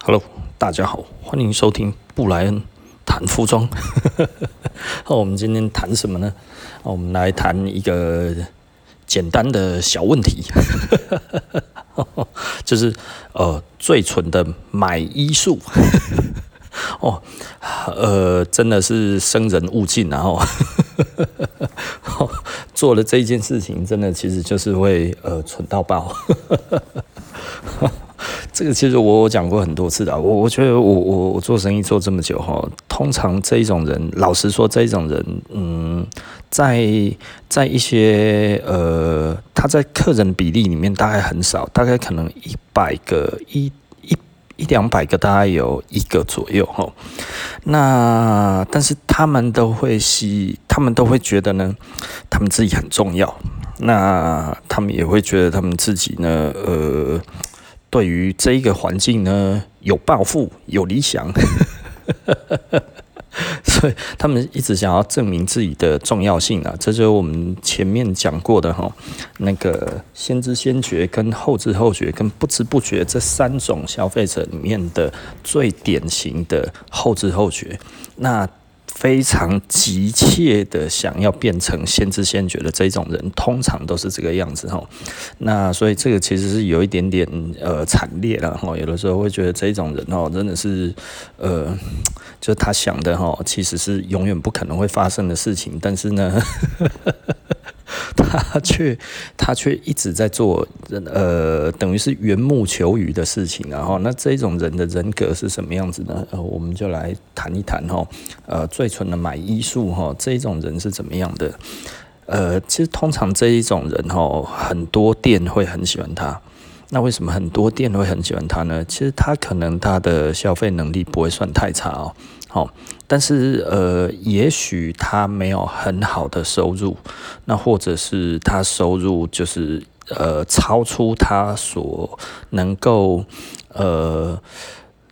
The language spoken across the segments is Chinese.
Hello，大家好，欢迎收听布莱恩谈服装。那我们今天谈什么呢？我们来谈一个简单的小问题，就是呃最蠢的买衣术。哦，呃，真的是生人勿近，然后做了这件事情，真的其实就是会呃蠢到爆。这个其实我我讲过很多次的，我我觉得我我我做生意做这么久哈，通常这一种人，老实说，这一种人，嗯，在在一些呃，他在客人比例里面大概很少，大概可能一百个一一一两百个，大概有一个左右哈。那但是他们都会吸，他们都会觉得呢，他们自己很重要，那他们也会觉得他们自己呢，呃。对于这一个环境呢，有抱负，有理想，所以他们一直想要证明自己的重要性啊。这就是我们前面讲过的哈，那个先知先觉、跟后知后觉、跟不知不觉这三种消费者里面的最典型的后知后觉。那非常急切的想要变成先知先觉的这种人，通常都是这个样子哈。那所以这个其实是有一点点呃惨烈了哈。有的时候会觉得这种人哦，真的是呃，就他想的哈，其实是永远不可能会发生的事情，但是呢。他却他却一直在做，呃，等于是缘木求鱼的事情，然后那这种人的人格是什么样子呢？呃，我们就来谈一谈哈，呃，最纯的买衣术哈，这一种人是怎么样的？呃，其实通常这一种人哈，很多店会很喜欢他。那为什么很多店会很喜欢他呢？其实他可能他的消费能力不会算太差哦。好，但是呃，也许他没有很好的收入，那或者是他收入就是呃超出他所能够呃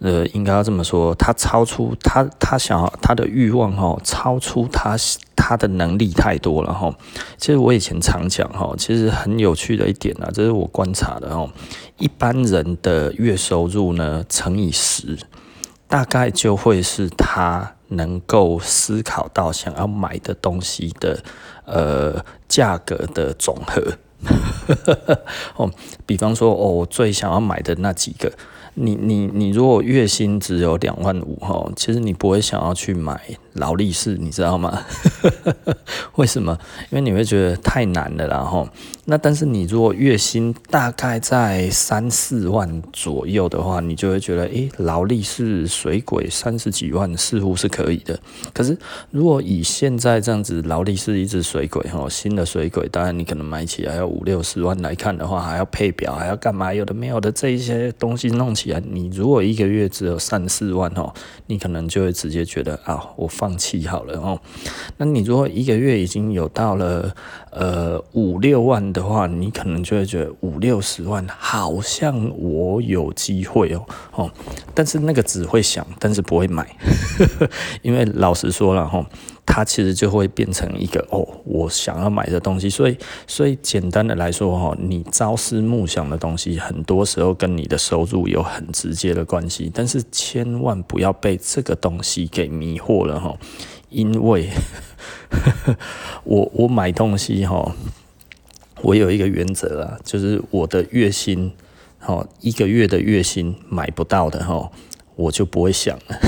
呃，应该要这么说，他超出他他想要他的欲望哈，超出他他的能力太多了哈。其实我以前常讲哈，其实很有趣的一点啊，这是我观察的哦，一般人的月收入呢乘以十。大概就会是他能够思考到想要买的东西的呃价格的总和。哦，比方说，哦，我最想要买的那几个。你你你如果月薪只有两万五哈，其实你不会想要去买劳力士，你知道吗？为什么？因为你会觉得太难了，然后那但是你如果月薪大概在三四万左右的话，你就会觉得，诶，劳力士水鬼三十几万似乎是可以的。可是如果以现在这样子劳力士一只水鬼哈，新的水鬼，当然你可能买起来要五六十万来看的话，还要配表，还要干嘛？有的没有的这一些东西弄起来。你如果一个月只有三四万哦，你可能就会直接觉得啊，我放弃好了哦。那你如果一个月已经有到了呃五六万的话，你可能就会觉得五六十万好像我有机会哦哦。但是那个只会想，但是不会买，因为老实说了哈。它其实就会变成一个哦，我想要买的东西。所以，所以简单的来说哈，你朝思暮想的东西，很多时候跟你的收入有很直接的关系。但是千万不要被这个东西给迷惑了哈，因为 我我买东西哈，我有一个原则啊，就是我的月薪哈，一个月的月薪买不到的哈，我就不会想了。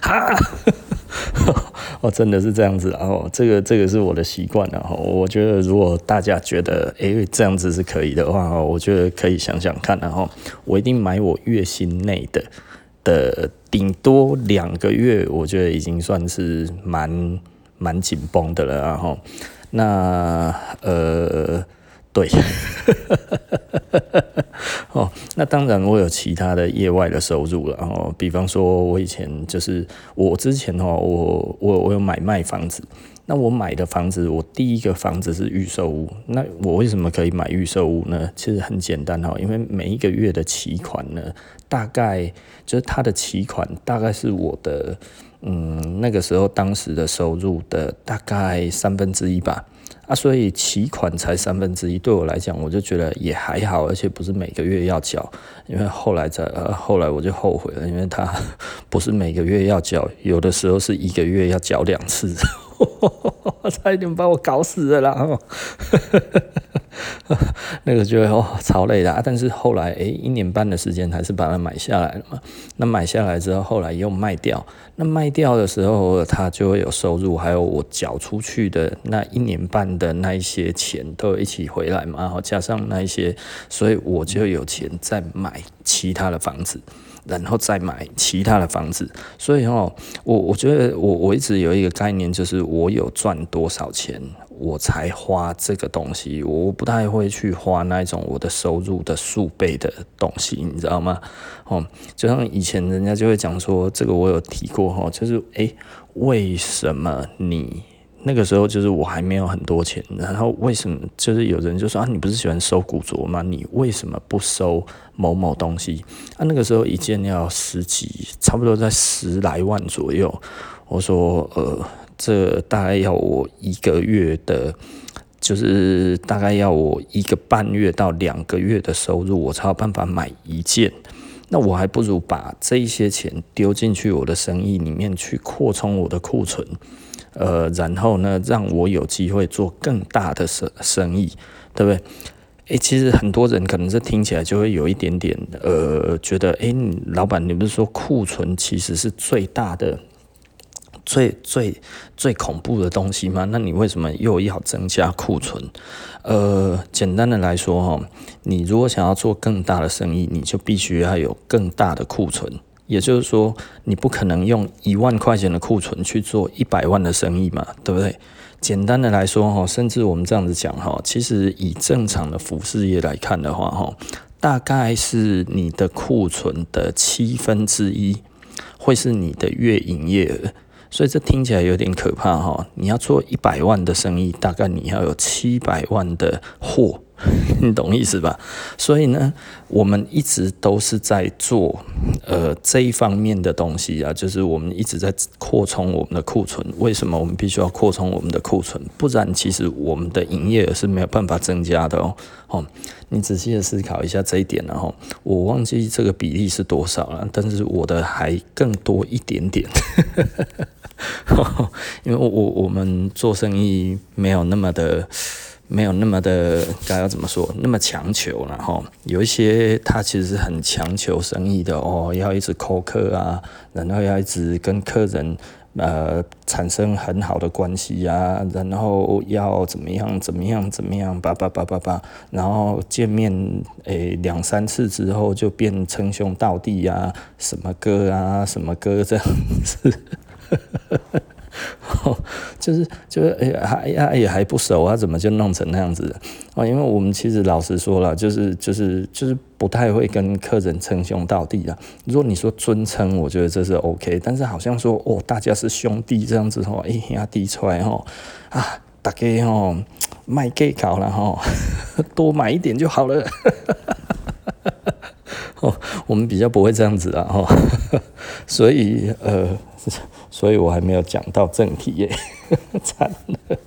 哈。哦，真的是这样子，然后这个这个是我的习惯，然后我觉得如果大家觉得诶这样子是可以的话，我觉得可以想想看，然后我一定买我月薪内的的，顶多两个月，我觉得已经算是蛮蛮紧绷的了，然后那呃。对，哦，那当然我有其他的业外的收入了，哦，比方说我以前就是我之前哦，我我我有买卖房子，那我买的房子，我第一个房子是预售屋，那我为什么可以买预售屋呢？其实很简单哈，因为每一个月的期款呢，大概就是它的期款大概是我的，嗯，那个时候当时的收入的大概三分之一吧。啊，所以起款才三分之一，对我来讲，我就觉得也还好，而且不是每个月要缴，因为后来在呃后来我就后悔了，因为他 不是每个月要缴，有的时候是一个月要缴两次，差一点把我搞死了啦。那个就会哦超累的啊，但是后来诶、一年半的时间还是把它买下来了嘛。那买下来之后，后来又卖掉。那卖掉的时候，它就会有收入，还有我缴出去的那一年半的那一些钱都一起回来嘛。然后加上那一些，所以我就有钱再买其他的房子。然后再买其他的房子，所以哦，我我觉得我我一直有一个概念，就是我有赚多少钱，我才花这个东西，我不太会去花那种我的收入的数倍的东西，你知道吗？哦，就像以前人家就会讲说，这个我有提过哈，就是诶，为什么你？那个时候就是我还没有很多钱，然后为什么就是有人就说啊，你不是喜欢收古着吗？你为什么不收某某东西？啊，那个时候一件要十几，差不多在十来万左右。我说呃，这大概要我一个月的，就是大概要我一个半月到两个月的收入，我才有办法买一件。那我还不如把这一些钱丢进去我的生意里面去扩充我的库存。呃，然后呢，让我有机会做更大的生生意，对不对？诶，其实很多人可能是听起来就会有一点点呃，觉得诶，老板，你不是说库存其实是最大的、最最最恐怖的东西吗？那你为什么又要增加库存？呃，简单的来说哈，你如果想要做更大的生意，你就必须要有更大的库存。也就是说，你不可能用一万块钱的库存去做一百万的生意嘛，对不对？简单的来说哈，甚至我们这样子讲哈，其实以正常的服饰业来看的话哈，大概是你的库存的七分之一会是你的月营业额，所以这听起来有点可怕哈。你要做一百万的生意，大概你要有七百万的货。你懂意思吧？所以呢，我们一直都是在做呃这一方面的东西啊，就是我们一直在扩充我们的库存。为什么我们必须要扩充我们的库存？不然其实我们的营业额是没有办法增加的哦。哦，你仔细的思考一下这一点，然后我忘记这个比例是多少了，但是我的还更多一点点，因为我我们做生意没有那么的。没有那么的该要怎么说，那么强求，了哈有一些他其实是很强求生意的哦，要一直扣客啊，然后要一直跟客人呃产生很好的关系啊，然后要怎么样怎么样怎么样叭叭叭叭叭，然后见面诶两三次之后就变称兄道弟呀，什么哥啊什么哥这样子。哦，就是就是，哎呀，还呀也还不熟啊，怎么就弄成那样子哦？因为我们其实老实说了，就是就是就是不太会跟客人称兄道弟的。如果你说尊称，我觉得这是 OK，但是好像说哦，大家是兄弟这样子哦，哎呀，弟出来哦，啊，大家哦，卖给搞了哈，多买一点就好了。哦，我们比较不会这样子啊，哈，所以呃。所以我还没有讲到正题耶，惨了。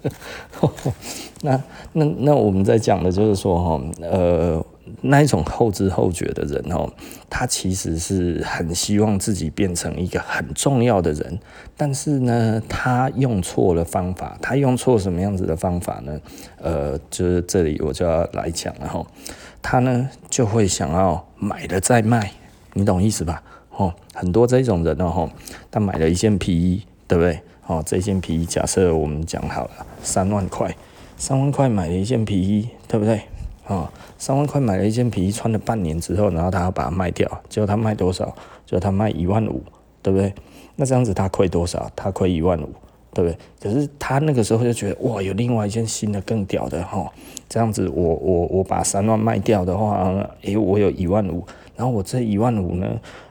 那那那我们在讲的就是说哈，呃，那一种后知后觉的人哦，他其实是很希望自己变成一个很重要的人，但是呢，他用错了方法，他用错什么样子的方法呢？呃，就是这里我就要来讲了哈，他呢就会想要买了再卖，你懂意思吧？很多这种人哦，他买了一件皮衣，对不对？哦，这件皮衣假设我们讲好了，三万块，三万块买了一件皮衣，对不对？哦，三万块买了一件皮衣，穿了半年之后，然后他要把它卖掉，结果他卖多少？结果他卖一万五，对不对？那这样子他亏多少？他亏一万五，对不对？可是他那个时候就觉得，哇，有另外一件新的更屌的哈，这样子我我我把三万卖掉的话，诶，我有一万五，然后我这一万五呢？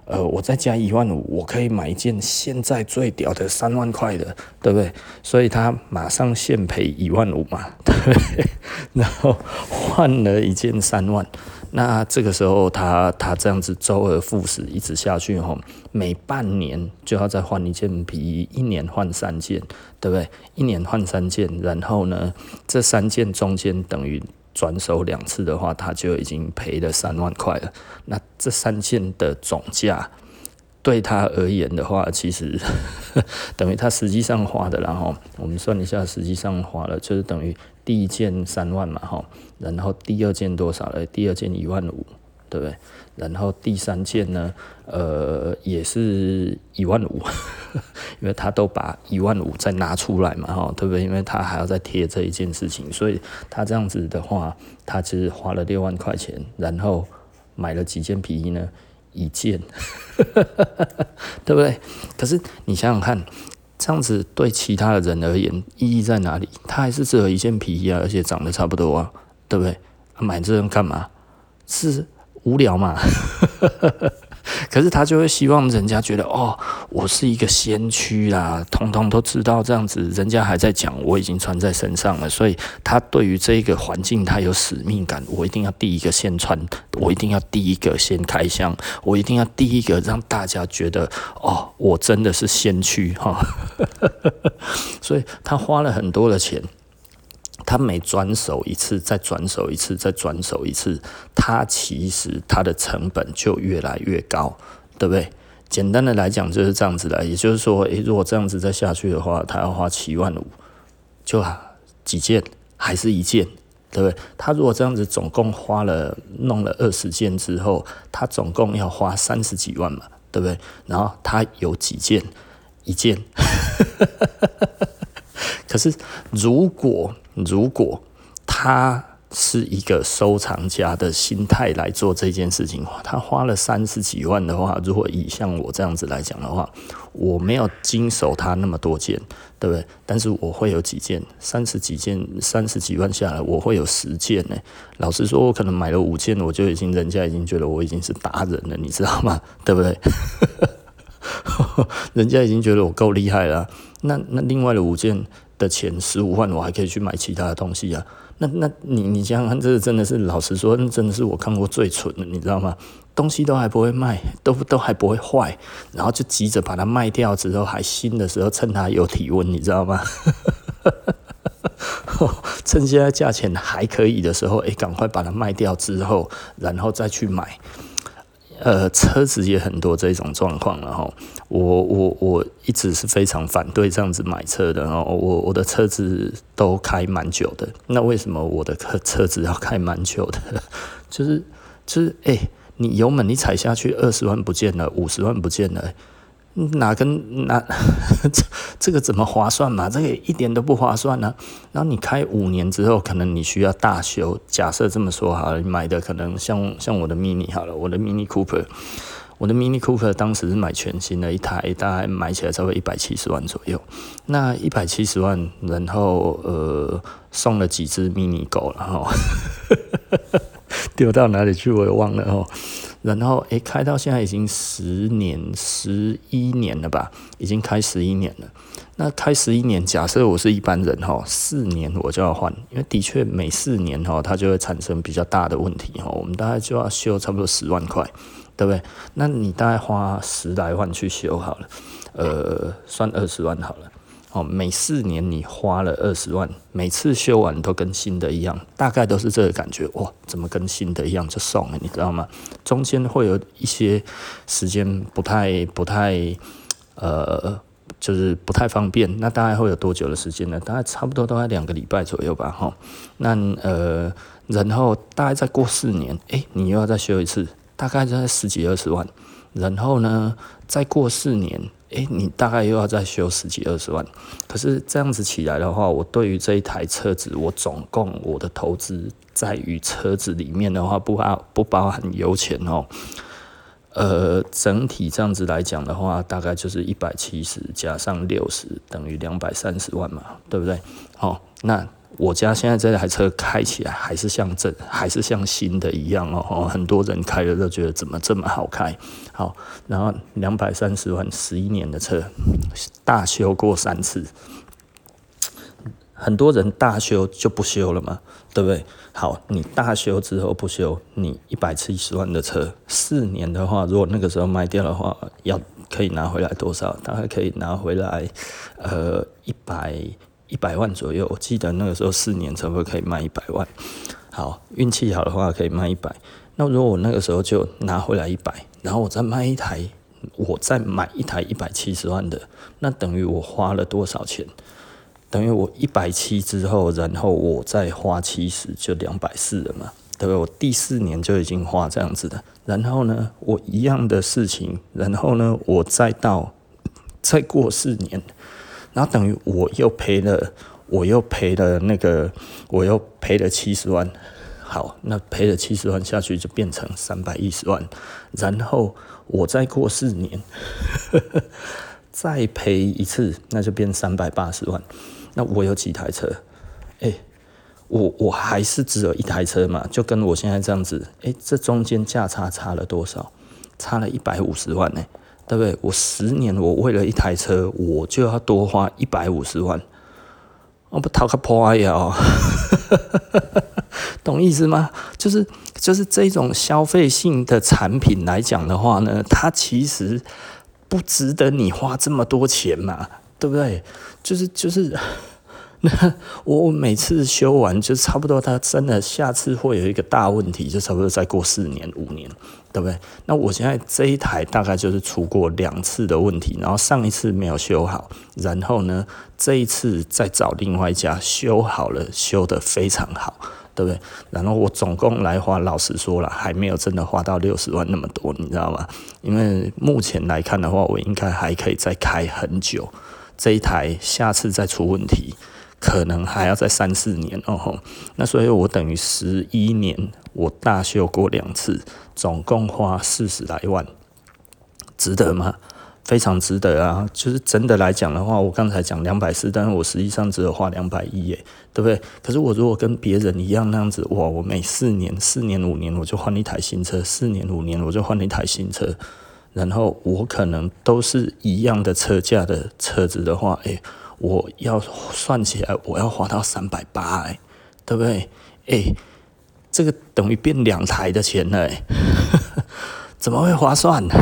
呃，我再加一万五，我可以买一件现在最屌的三万块的，对不对？所以他马上现赔一万五嘛，对 不对？然后换了一件三万，那这个时候他他这样子周而复始一直下去吼，每半年就要再换一件皮衣，一年换三件，对不对？一年换三件，然后呢，这三件中间等于转手两次的话，他就已经赔了三万块了。那这三件的总价对他而言的话，其实 等于他实际上花的，然后我们算一下，实际上花了就是等于。第一件三万嘛，哈，然后第二件多少嘞？第二件一万五，对不对？然后第三件呢，呃，也是一万五，因为他都把一万五再拿出来嘛，哈，对不对？因为他还要再贴这一件事情，所以他这样子的话，他其实花了六万块钱，然后买了几件皮衣呢？一件，对不对？可是你想想看。这样子对其他的人而言意义在哪里？他还是只有一件皮衣啊，而且长得差不多啊，对不对？买这种干嘛？是无聊嘛？可是他就会希望人家觉得哦，我是一个先驱啦，通通都知道这样子，人家还在讲，我已经穿在身上了，所以他对于这个环境他有使命感，我一定要第一个先穿，我一定要第一个先开箱，我一定要第一个让大家觉得哦，我真的是先驱哈，所以他花了很多的钱。他每转手一次，再转手一次，再转手一次，他其实他的成本就越来越高，对不对？简单的来讲就是这样子的，也就是说，诶，如果这样子再下去的话，他要花七万五，就几件还是一件，对不对？他如果这样子总共花了弄了二十件之后，他总共要花三十几万嘛，对不对？然后他有几件，一件。可是，如果如果他是一个收藏家的心态来做这件事情，他花了三十几万的话，如果以像我这样子来讲的话，我没有经手他那么多件，对不对？但是我会有几件，三十几件，三十几万下来，我会有十件呢。老实说，我可能买了五件，我就已经人家已经觉得我已经是达人了，你知道吗？对不对？人家已经觉得我够厉害了。那那另外的五件。的钱十五万，我还可以去买其他的东西啊。那那你你想想看，这真的是老实说，那真的是我看过最蠢的，你知道吗？东西都还不会卖，都都还不会坏，然后就急着把它卖掉之后，还新的时候趁它有体温，你知道吗？趁现在价钱还可以的时候，哎，赶快把它卖掉之后，然后再去买。呃，车子也很多这种状况，然后我我我一直是非常反对这样子买车的，然后我我的车子都开蛮久的，那为什么我的车车子要开蛮久的？就是就是，哎、你油门你踩下去二十万不见了，五十万不见了。哪跟哪 这这个怎么划算嘛？这个一点都不划算呢、然后你开五年之后，可能你需要大修。假设这么说好了，你买的可能像像我的 Mini 好了，我的 Mini Cooper，我的 Mini Cooper 当时是买全新的一台，大概买起来差不多一百七十万左右。那一百七十万，然后呃送了几只 Mini 狗，然 后丢到哪里去我也忘了哦。然后，诶，开到现在已经十年、十一年了吧？已经开十一年了。那开十一年，假设我是一般人哈，四年我就要换，因为的确每四年哈，它就会产生比较大的问题哈。我们大概就要修差不多十万块，对不对？那你大概花十来万去修好了，呃，算二十万好了。哦，每四年你花了二十万，每次修完都跟新的一样，大概都是这个感觉。哇，怎么跟新的一样就送了，你知道吗？中间会有一些时间不太、不太，呃，就是不太方便。那大概会有多久的时间呢？大概差不多都在两个礼拜左右吧。哈，那呃，然后大概再过四年，诶，你又要再修一次，大概在十几二十万。然后呢，再过四年。诶，你大概又要再修十几二十万，可是这样子起来的话，我对于这一台车子，我总共我的投资在于车子里面的话，不包不包含油钱哦。呃，整体这样子来讲的话，大概就是一百七十加上六十等于两百三十万嘛，对不对？好，那。我家现在这台车开起来还是像这，还是像新的一样哦。很多人开了都觉得怎么这么好开。好，然后两百三十万，十一年的车，大修过三次。很多人大修就不修了嘛，对不对？好，你大修之后不修，你一百七十万的车，四年的话，如果那个时候卖掉的话，要可以拿回来多少？大概可以拿回来，呃，一百一百万左右。我记得那个时候四年差不多可以卖一百万。好，运气好的话可以卖一百。那如果我那个时候就拿回来一百，然后我再卖一台，我再买一台一百七十万的，那等于我花了多少钱？等于我一百七之后，然后我再花七十，就两百四了嘛，对不？我第四年就已经花这样子的，然后呢，我一样的事情，然后呢，我再到再过四年，然后等于我又赔了，我又赔了那个，我又赔了七十万。好，那赔了七十万下去就变成三百一十万，然后我再过四年，再赔一次，那就变三百八十万。那我有几台车？哎、我我还是只有一台车嘛，就跟我现在这样子。哎、这中间价差差了多少？差了一百五十万呢、对不对？我十年我为了一台车，我就要多花一百五十万，我不掏个破呀？懂意思吗？就是就是这种消费性的产品来讲的话呢，它其实不值得你花这么多钱嘛，对不对？就是就是，那我每次修完就差不多，它真的下次会有一个大问题，就差不多再过四年五年，对不对？那我现在这一台大概就是出过两次的问题，然后上一次没有修好，然后呢这一次再找另外一家修好了，修得非常好。对不对？然后我总共来花，老实说了，还没有真的花到六十万那么多，你知道吗？因为目前来看的话，我应该还可以再开很久。这一台下次再出问题，可能还要再三四年哦。那所以我等于十一年，我大修过两次，总共花四十来万，值得吗？非常值得啊！就是真的来讲的话，我刚才讲两百四，但是我实际上只有花两百一耶，对不对？可是我如果跟别人一样那样子，哇！我每四年、四年、五年我就换一台新车，四年、五年我就换一台新车，然后我可能都是一样的车价的车子的话，诶，我要算起来，我要花到三百八，哎，对不对？诶，这个等于变两台的钱了，哎，怎么会划算呢？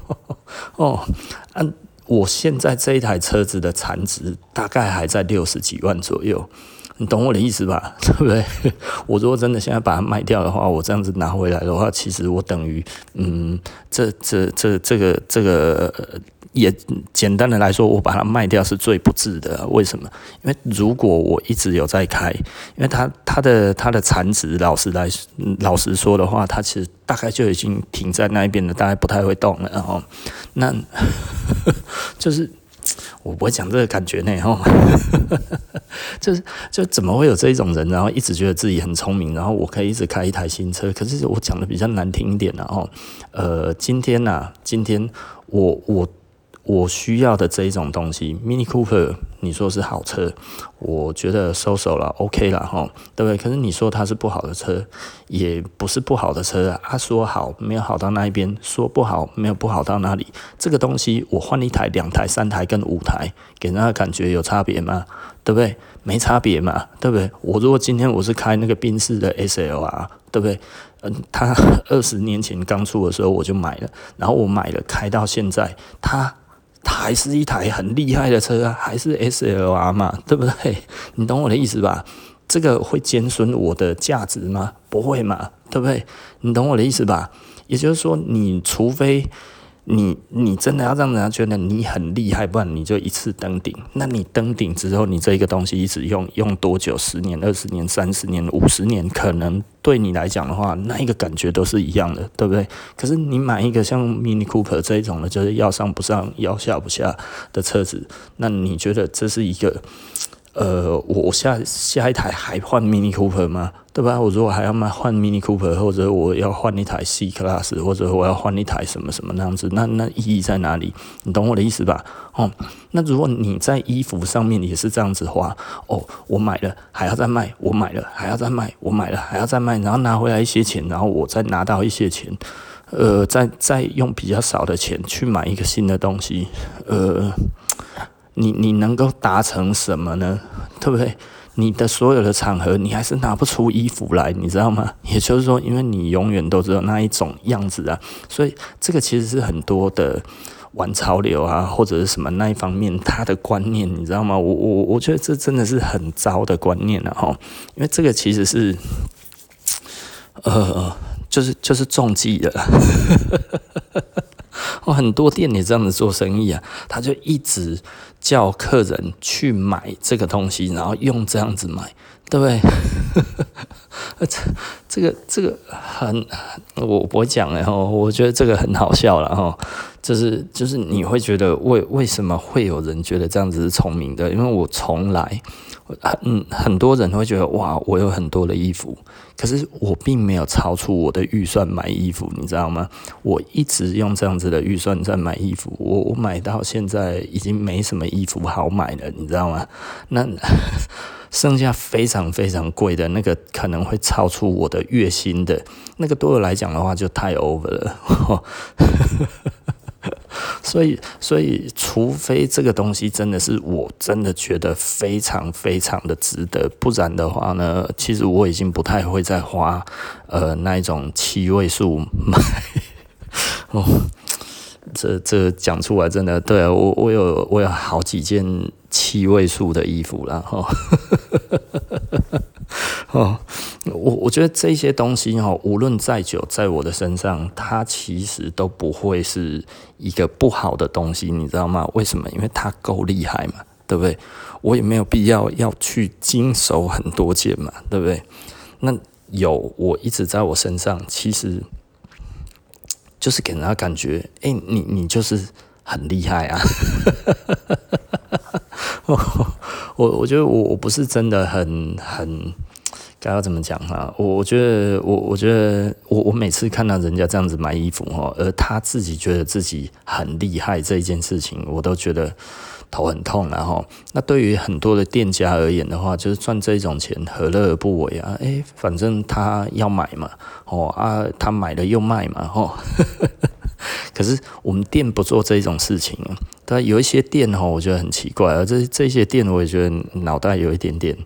哦，嗯、我现在这一台车子的残值大概还在六十几万左右，你懂我的意思吧？对不对？我如果真的现在把它卖掉的话，我这样子拿回来的话，其实我等于，嗯，这这这这个这个。也简单的来说，我把它卖掉是最不智的。为什么？因为如果我一直有在开，因为它它的它的残值，老实来老实说的话，它其实大概就已经停在那一边了，大概不太会动了。然后，那 就是我不会讲这个感觉呢。哈，就是就怎么会有这种人，然后一直觉得自己很聪明，然后我可以一直开一台新车。可是我讲的比较难听一点，然后呃，今天呐、今天我我。我需要的这一种东西，Mini Cooper，你说是好车，我觉得收手了，OK 了哈，对不对？可是你说它是不好的车，也不是不好的车啊。他说好，没有好到那一边；说不好，没有不好到那里。这个东西，我换一台、两台、三台跟五台，给人家感觉有差别吗？对不对？没差别嘛，对不对？我如果今天我是开那个宾士的 SLR，对不对？嗯，他二十年前刚出的时候我就买了，然后我买了开到现在，他。还是一台很厉害的车啊，还是 SLR 嘛，对不对？你懂我的意思吧？这个会减损我的价值吗？不会嘛，对不对？你懂我的意思吧？也就是说，你除非。你你真的要让人家觉得你很厉害，不然你就一次登顶。那你登顶之后，你这一个东西一直用用多久？十年、二十年、三十年、五十年，可能对你来讲的话，那一个感觉都是一样的，对不对？可是你买一个像 Mini Cooper 这一种的，就是要上不上，要下不下的车子，那你觉得这是一个？呃，我下下一台还换 Mini Cooper 吗？对吧？我如果还要买换 Mini Cooper，或者我要换一台 C Class，或者我要换一台什么什么那样子，那那意义在哪里？你懂我的意思吧？哦，那如果你在衣服上面也是这样子花，哦，我买了还要再卖，我买了还要再卖，我买了还要再卖，然后拿回来一些钱，然后我再拿到一些钱，呃，再再用比较少的钱去买一个新的东西，呃。你你能够达成什么呢？对不对？你的所有的场合，你还是拿不出衣服来，你知道吗？也就是说，因为你永远都只有那一种样子啊，所以这个其实是很多的玩潮流啊，或者是什么那一方面他的观念，你知道吗？我我我觉得这真的是很糟的观念了哈，因为这个其实是，呃，就是就是中计的。哦，很多店也这样子做生意啊，他就一直叫客人去买这个东西，然后用这样子买，对不对？这个这个很，我不会讲哎，我觉得这个很好笑了哈，就是就是你会觉得为为什么会有人觉得这样子是聪明的？因为我从来。很很多人会觉得哇，我有很多的衣服，可是我并没有超出我的预算买衣服，你知道吗？我一直用这样子的预算在买衣服，我我买到现在已经没什么衣服好买了，你知道吗？那 剩下非常非常贵的那个，可能会超出我的月薪的那个，对我来讲的话就太 over 了。所以，所以，除非这个东西真的是我真的觉得非常非常的值得，不然的话呢，其实我已经不太会再花呃那一种七位数买。哦，这这讲出来真的对啊，我我有我有好几件七位数的衣服了哈。哦，我我觉得这些东西哈，无论再久，在我的身上，它其实都不会是一个不好的东西，你知道吗？为什么？因为它够厉害嘛，对不对？我也没有必要要去经手很多件嘛，对不对？那有我一直在我身上，其实就是给人家感觉，哎，你你就是很厉害啊。我我觉得我我不是真的很很该要怎么讲啊？我我觉得我我觉得我我每次看到人家这样子买衣服哈，而他自己觉得自己很厉害这一件事情，我都觉得头很痛然后，那对于很多的店家而言的话，就是赚这种钱何乐而不为啊？诶，反正他要买嘛，哦啊，他买了又卖嘛，吼。可是我们店不做这种事情啊，但有一些店哈，我觉得很奇怪啊。这这些店我也觉得脑袋有一点点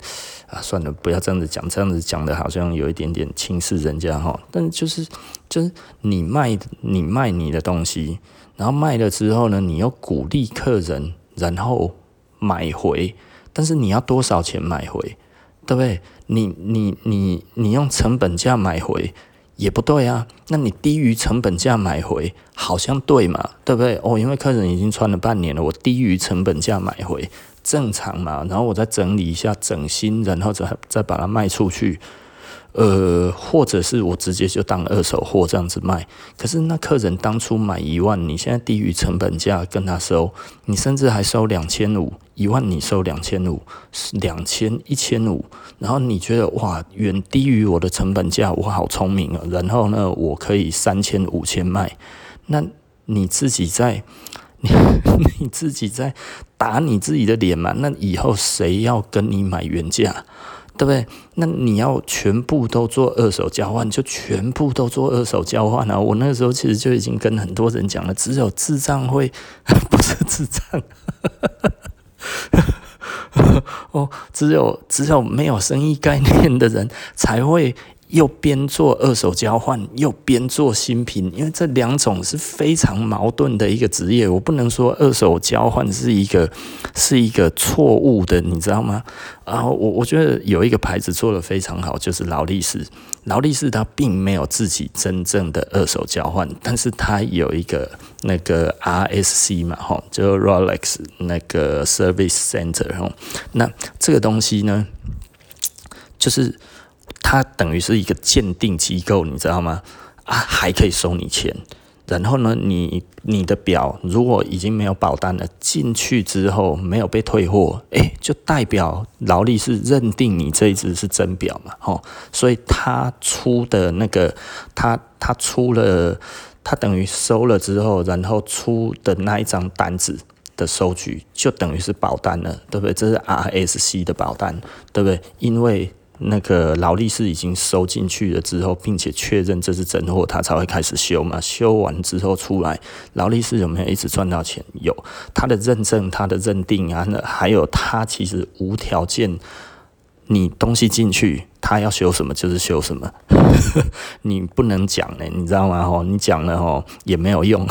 啊，算了，不要这样子讲，这样子讲的好像有一点点轻视人家哈。但就是就是你卖你卖你的东西，然后卖了之后呢，你又鼓励客人然后买回，但是你要多少钱买回，对不对？你你你你用成本价买回。也不对啊，那你低于成本价买回好像对嘛，对不对？哦，因为客人已经穿了半年了，我低于成本价买回正常嘛，然后我再整理一下整新，然后再再把它卖出去。呃，或者是我直接就当二手货这样子卖，可是那客人当初买一万，你现在低于成本价跟他收，你甚至还收两千五，一万你收两千五，两千一千五，然后你觉得哇，远低于我的成本价，我好聪明啊，然后呢，我可以三千五千卖，那你自己在你 你自己在打你自己的脸嘛？那以后谁要跟你买原价？对不对？那你要全部都做二手交换，就全部都做二手交换啊！我那个时候其实就已经跟很多人讲了，只有智障会，不是智障，哦，只有只有没有生意概念的人才会。又边做二手交换，又边做新品，因为这两种是非常矛盾的一个职业。我不能说二手交换是一个是一个错误的，你知道吗？然后我我觉得有一个牌子做得非常好，就是劳力士。劳力士它并没有自己真正的二手交换，但是它有一个那个 RSC 嘛，吼，就 Rolex 那个 Service Center 吼。那这个东西呢，就是。它等于是一个鉴定机构，你知道吗？啊，还可以收你钱。然后呢，你你的表如果已经没有保单了，进去之后没有被退货，诶，就代表劳力士认定你这一只是真表嘛，吼。所以他出的那个，他他出了，他等于收了之后，然后出的那一张单子的收据，就等于是保单了，对不对？这是 RSC 的保单，对不对？因为那个劳力士已经收进去了之后，并且确认这是真货，他才会开始修嘛。修完之后出来，劳力士有没有一直赚到钱？有，他的认证、他的认定啊，那还有他其实无条件，你东西进去，他要修什么就是修什么，你不能讲呢，你知道吗？吼，你讲了吼也没有用。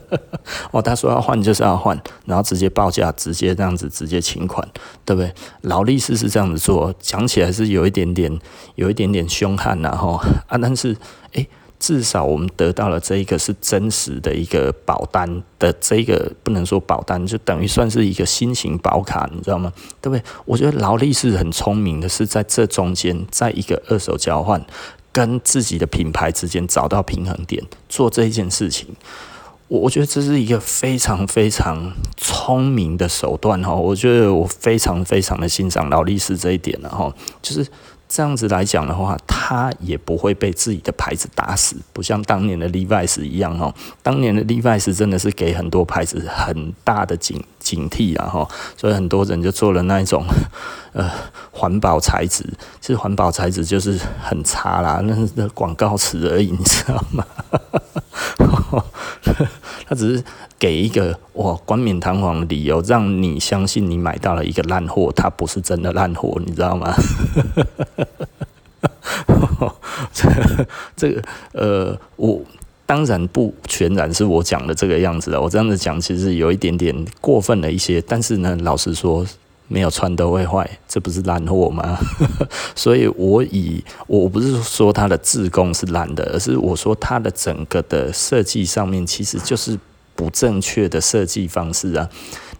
哦，他说要换就是要换，然后直接报价，直接这样子直接请款，对不对？劳力士是这样子做，讲起来是有一点点，有一点点凶悍呐，吼啊，但是诶，至少我们得到了这一个是真实的一个保单的这个，不能说保单，就等于算是一个新型保卡，你知道吗？对不对？我觉得劳力士很聪明的是在这中间，在一个二手交换跟自己的品牌之间找到平衡点，做这一件事情。我我觉得这是一个非常非常聪明的手段哈，我觉得我非常非常的欣赏劳力士这一点了哈，就是这样子来讲的话，他也不会被自己的牌子打死，不像当年的 Levi's 一样哈，当年的 Levi's 真的是给很多牌子很大的警警惕啊哈，所以很多人就做了那一种呃环保材质，其实环保材质就是很差啦，那是广告词而已，你知道吗？他只是给一个哇冠冕堂皇的理由，让你相信你买到了一个烂货，它不是真的烂货，你知道吗？这个、这个呃，我当然不全然是我讲的这个样子的，我这样子讲其实有一点点过分了一些，但是呢，老实说。没有穿都会坏，这不是烂货吗？所以我以我不是说它的制工是烂的，而是我说它的整个的设计上面其实就是不正确的设计方式啊！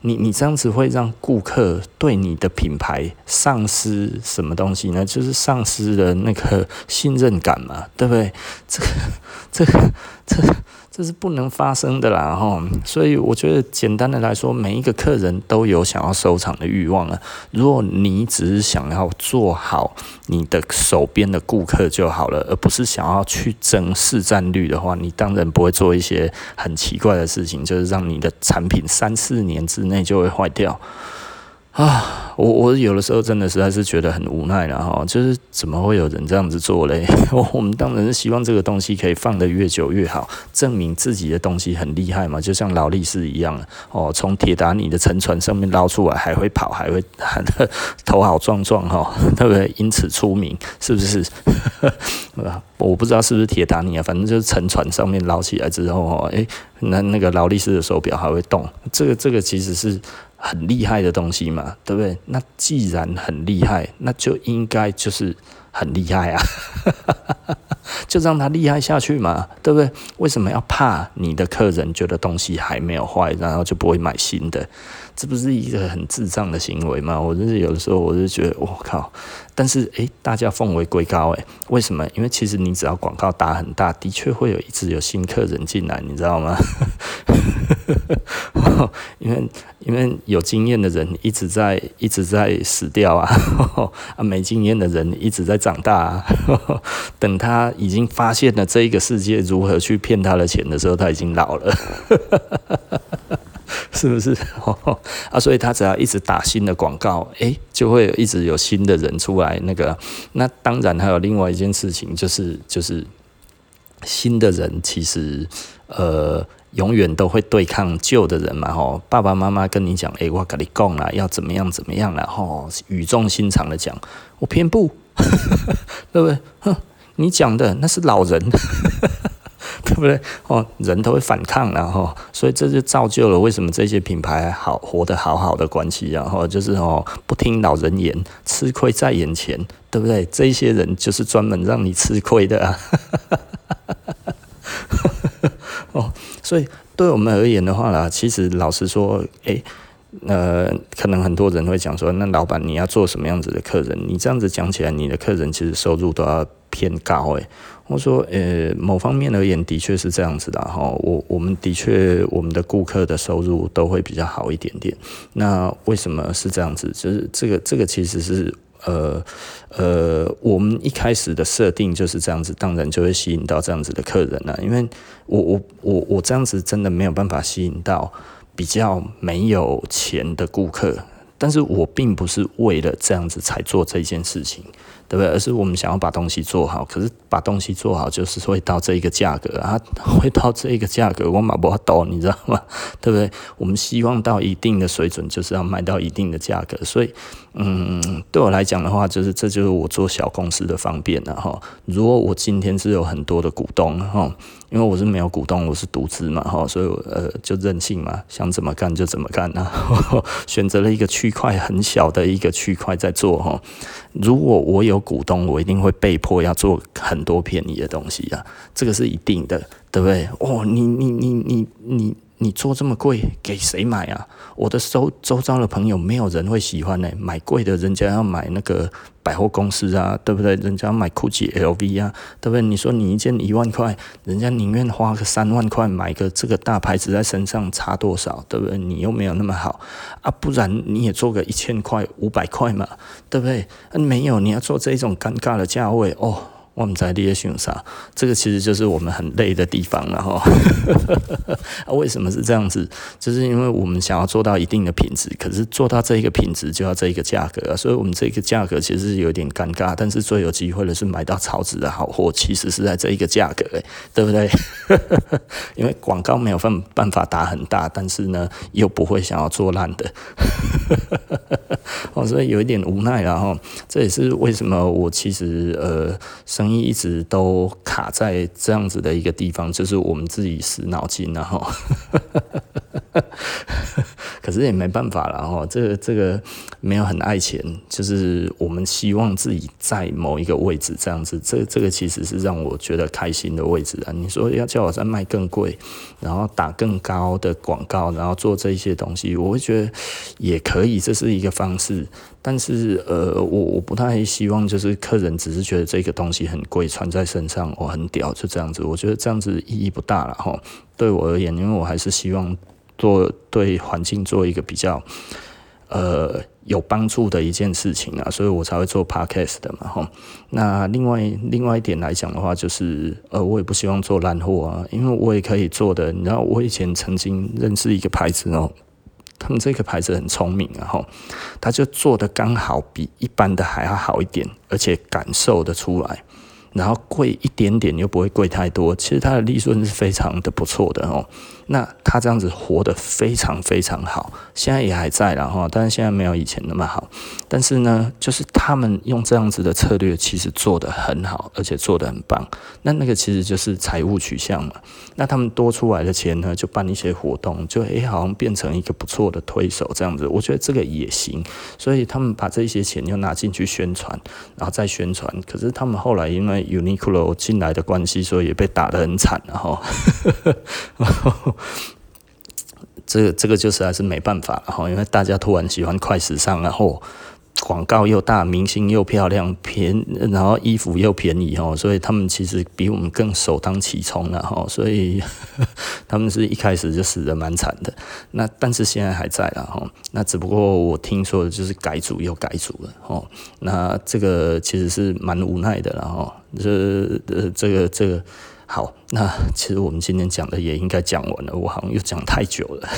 你你这样子会让顾客对你的品牌丧失什么东西呢？就是丧失了那个信任感嘛，对不对？这个这个这。这是不能发生的啦，哈！所以我觉得简单的来说，每一个客人都有想要收藏的欲望啊。如果你只是想要做好你的手边的顾客就好了，而不是想要去争市占率的话，你当然不会做一些很奇怪的事情，就是让你的产品三四年之内就会坏掉。啊，我我有的时候真的实在是觉得很无奈了哈，就是怎么会有人这样子做嘞？我 我们当然是希望这个东西可以放得越久越好，证明自己的东西很厉害嘛，就像劳力士一样哦，从铁达尼的沉船上面捞出来还会跑，还会喊得 头好壮壮哈，对不对？因此出名，是不是？我不知道是不是铁达尼啊，反正就是沉船上面捞起来之后哦，诶，那那个劳力士的手表还会动，这个这个其实是。很厉害的东西嘛，对不对？那既然很厉害，那就应该就是很厉害啊，就让他厉害下去嘛，对不对？为什么要怕你的客人觉得东西还没有坏，然后就不会买新的？这不是一个很智障的行为吗？我就是有的时候，我就觉得，我靠！但是，诶，大家奉为圭臬，诶，为什么？因为其实你只要广告打很大，的确会有一直有新客人进来，你知道吗？因为因为有经验的人一直在一直在死掉啊，啊，没经验的人一直在长大啊。等他已经发现了这一个世界如何去骗他的钱的时候，他已经老了。是不是？啊，所以他只要一直打新的广告，诶，就会一直有新的人出来。那个，那当然还有另外一件事情，就是就是新的人其实呃永远都会对抗旧的人嘛。吼，爸爸妈妈跟你讲，诶，我跟你讲啦，要怎么样怎么样啦，吼，语重心长的讲，我偏不，对不对？哼，你讲的那是老人。对不对？哦，人都会反抗，然后，所以这就造就了为什么这些品牌好活得好好的关系，然后就是哦，不听老人言，吃亏在眼前，对不对？这些人就是专门让你吃亏的啊！哦，所以对我们而言的话呢，其实老实说，诶，呃，可能很多人会讲说，那老板你要做什么样子的客人？你这样子讲起来，你的客人其实收入都要偏高，诶。我说，呃、某方面而言，的确是这样子的哈。我我们的确，我们的顾客的收入都会比较好一点点。那为什么是这样子？就是这个，这个其实是，呃呃，我们一开始的设定就是这样子，当然就会吸引到这样子的客人了。因为我我我我这样子真的没有办法吸引到比较没有钱的顾客。但是我并不是为了这样子才做这件事情。对不对？而是我们想要把东西做好，可是把东西做好就是会到这一个价格啊，会到这一个价格，我买不到，你知道吗？对不对？我们希望到一定的水准，就是要卖到一定的价格。所以，嗯，对我来讲的话，就是这就是我做小公司的方便了哈。如果我今天是有很多的股东哈。因为我是没有股东，我是独资嘛，哈，所以呃就任性嘛，想怎么干就怎么干啊，选择了一个区块很小的一个区块在做哈。如果我有股东，我一定会被迫要做很多便宜的东西啊，这个是一定的，对不对？哦，你你你你你。做这么贵，给谁买啊？我的周周遭的朋友没有人会喜欢呢、买贵的，人家要买那个百货公司啊，对不对？人家买 GUCCI、LV 啊，对不对？你说你一件一万块，人家宁愿花个三万块买个这个大牌子在身上，差多少？对不对？你又没有那么好啊，不然你也做个一千块、五百块嘛，对不对？没有，你要做这种尴尬的价位哦。我们在列选啥？这个其实就是我们很累的地方了哈。啊，为什么是这样子？就是因为我们想要做到一定的品质，可是做到这一个品质就要这一个价格，所以我们这个价格其实是有点尴尬。但是最有机会的是买到超值的好货，其实是在这一个价格，欸，对不对？因为广告没有办办法打很大，但是呢又不会想要做烂的，哦，所以有一点无奈了哈。这也是为什么我其实呃生一直都卡在这样子的一个地方，就是我们自己死脑筋，然后，可是也没办法了哈。这个这个没有很爱钱，就是我们希望自己在某一个位置这样子。这这个其实是让我觉得开心的位置啊。你说要叫我再卖更贵，然后打更高的广告，然后做这些东西，我会觉得也可以，这是一个方式。但是呃，我我不太希望就是客人只是觉得这个东西很贵，穿在身上我很屌，就这样子。我觉得这样子意义不大了哈。对我而言，因为我还是希望做对环境做一个比较呃有帮助的一件事情啊，所以我才会做 podcast 的嘛哈。那另外另外一点来讲的话，就是呃，我也不希望做烂货啊，因为我也可以做的。你知道，我以前曾经认识一个牌子哦。他们这个牌子很聪明，然后他就做的刚好比一般的还要好一点，而且感受得出来。然后贵一点点又不会贵太多，其实它的利润是非常的不错的哦。那他这样子活得非常非常好，现在也还在了哈，但是现在没有以前那么好。但是呢，就是他们用这样子的策略，其实做得很好，而且做得很棒。那那个其实就是财务取向嘛。那他们多出来的钱呢，就办一些活动，就诶好像变成一个不错的推手这样子。我觉得这个也行，所以他们把这些钱又拿进去宣传，然后再宣传。可是他们后来因为 Uniqlo 进来的关系，所以也被打得很惨，然后，这个这个就是还是没办法，然后因为大家突然喜欢快时尚，然后。广告又大，明星又漂亮，便然后衣服又便宜哦，所以他们其实比我们更首当其冲了哈，所以 他们是一开始就死得蛮惨的。那但是现在还在了哈，那只不过我听说的就是改组又改组了哦，那这个其实是蛮无奈的了哈，这呃这个这个好，那其实我们今天讲的也应该讲完了，我好像又讲太久了。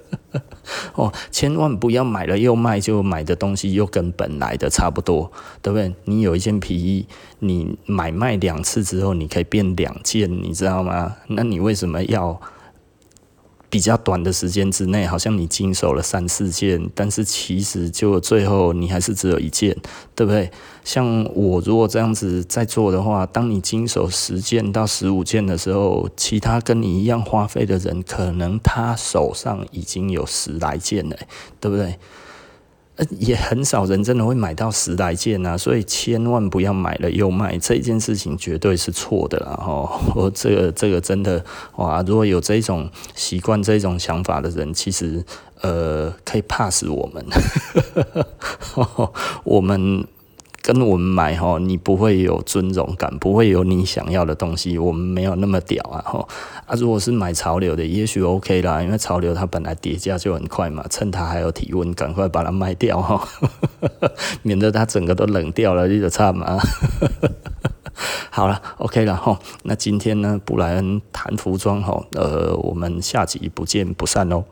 哦，千万不要买了又卖，就买的东西又跟本来的差不多，对不对？你有一件皮衣，你买卖两次之后，你可以变两件，你知道吗？那你为什么要？比较短的时间之内，好像你经手了三四件，但是其实就最后你还是只有一件，对不对？像我如果这样子在做的话，当你经手十件到十五件的时候，其他跟你一样花费的人，可能他手上已经有十来件了，对不对？也很少人真的会买到十来件啊，所以千万不要买了又卖，这件事情绝对是错的啦。哈，我这个这个真的哇，如果有这种习惯、这种想法的人，其实呃可以 pass 我们，我们。跟我们买哈，你不会有尊荣感，不会有你想要的东西。我们没有那么屌啊哈啊！如果是买潮流的，也许 OK 啦，因为潮流它本来跌价就很快嘛，趁它还有体温，赶快把它卖掉哈，免得它整个都冷掉了，你就差嘛。好了，OK 了哈。那今天呢，布莱恩谈服装哈，呃，我们下集不见不散喽。